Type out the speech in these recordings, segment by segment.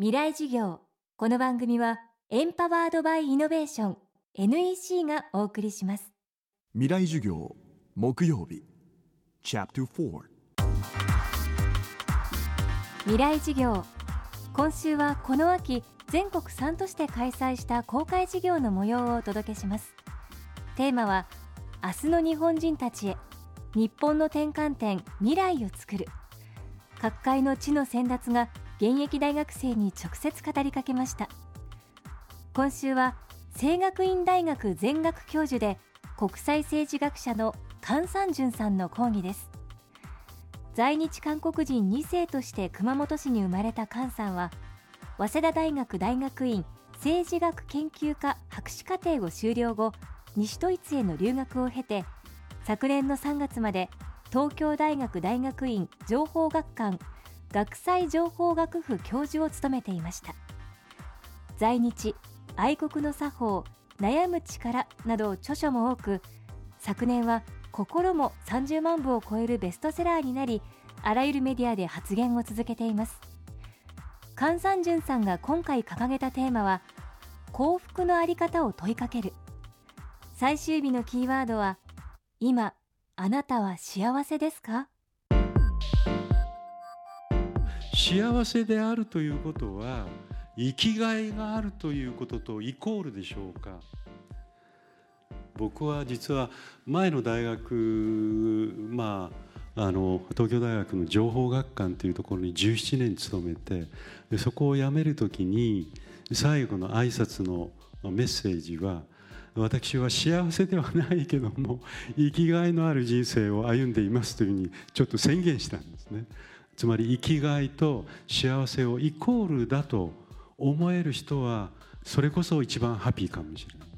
未来授業。この番組はエンパワードバイイノベーション NEC がお送りします。未来授業木曜日。チャプター未来授業。今週はこの秋全国3都市で開催した公開授業の模様をお届けします。テーマは明日の日本人たちへ日本の転換点未来を作る。各界の地の先達が現役大学生に直接語りかけました。今週は清学院大学全学教授で国際政治学者の菅三淳さんの講義です。在日韓国人2世として熊本市に生まれた菅さんは早稲田大学大学院政治学研究科博士課程を修了後西ドイツへの留学を経て昨年の3月まで東京大学大学院情報学館学際情報学府教授を務めていました。在日愛国の作法悩む力など著書も多く昨年は心も30万部を超えるベストセラーになりあらゆるメディアで発言を続けています。菅三淳さんが今回掲げたテーマは幸福のあり方を問いかける。最終日のキーワードは今あなたは幸せですか？幸せであるということは生きがいがあるということとイコールでしょうか？僕は実は前の大学まああの東京大学の情報学館というところに17年勤めてでそこを辞める時に最後の挨拶のメッセージは私は幸せではないけども生きがいのある人生を歩んでいますというふうにちょっと宣言したんですね。つまり生きがいと幸せをイコールだと思える人はそれこそ一番ハッピーかもしれない。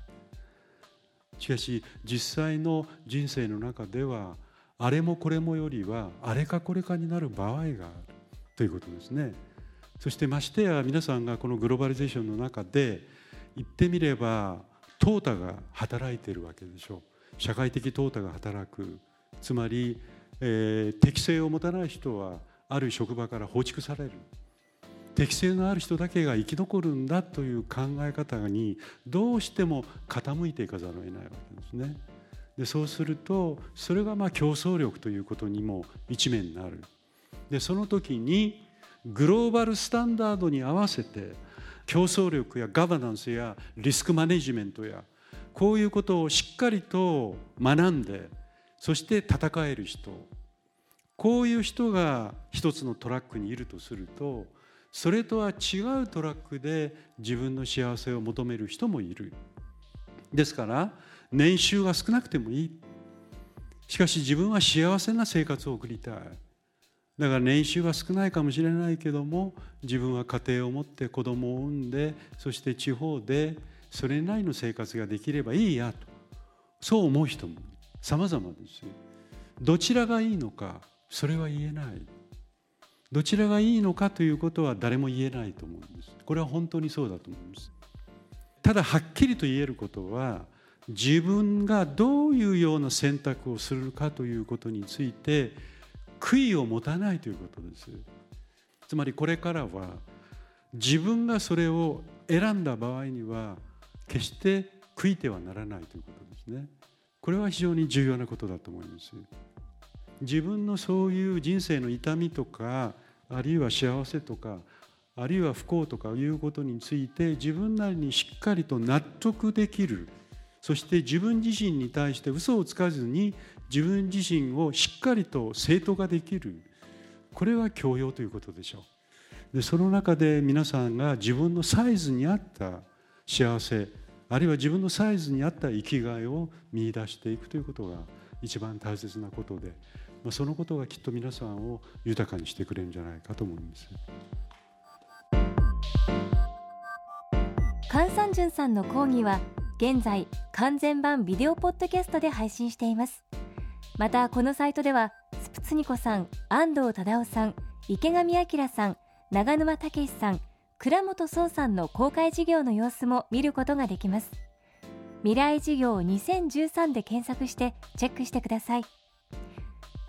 しかし実際の人生の中ではあれもこれもよりはあれかこれかになる場合があるということですね。そしてましてや皆さんがこのグローバリゼーションの中で言ってみれば淘汰が働いてるわけでしょう。社会的淘汰が働く。つまり、えー、適性を持たない人はある職場から放逐される適性のある人だけが生き残るんだという考え方にどうしても傾いていかざるを得ないわけですね。でそうするとそれがまあ競争力ということにも一面になる。でその時にグローバルスタンダードに合わせて競争力やガバナンスやリスクマネジメントやこういうことをしっかりと学んでそして戦える人こういう人が一つのトラックにいるとするとそれとは違うトラックで自分の幸せを求める人もいる。ですから年収が少なくてもいい。しかし自分は幸せな生活を送りたい。だから年収は少ないかもしれないけども自分は家庭を持って子供を産んでそして地方でそれなりの生活ができればいいやと。そう思う人も様々ですどちらがいいのかそれは言えない。どちらがいいのかということは誰も言えないと思うんです。これは本当にそうだと思います。ただはっきりと言えることは自分がどういうような選択をするかということについて悔いを持たないということです。つまりこれからは自分がそれを選んだ場合には決して悔いてはならないということですね。これは非常に重要なことだと思います。自分のそういう人生の痛みとかあるいは幸せとかあるいは不幸とかいうことについて自分なりにしっかりと納得できる。そして自分自身に対して嘘をつかずに自分自身をしっかりと正当化できる。これは教養ということでしょう。でその中で皆さんが自分のサイズに合った幸せあるいは自分のサイズに合った生きがいを見いだしていくということが一番大切なことで。まあ、そのことがきっと皆さんを豊かにしてくれるんじゃないかと思います。菅三淳さんの講義は現在完全版ビデオポッドキャストで配信しています。またこのサイトではスプツニコさん安藤忠雄さん池上彰さん長沼武さん倉本壮さんの公開授業の様子も見ることができます。未来授業2013で検索してチェックしてください。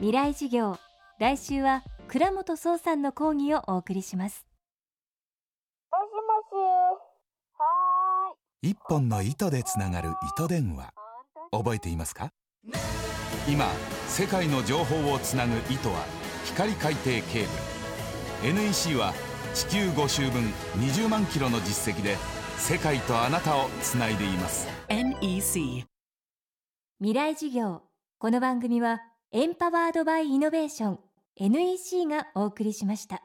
未来授業来週は倉本壮さんの講義をお送りします。一本の糸でつながる糸電話。覚えていますか？今世界の情報をつなぐ糸は光海底ケーブル。NEC は地球5周分20万キロの実績で世界とあなたをつないでいます。NEC 未来授業この番組はエンパワードバイイノベーション NEC がお送りしました。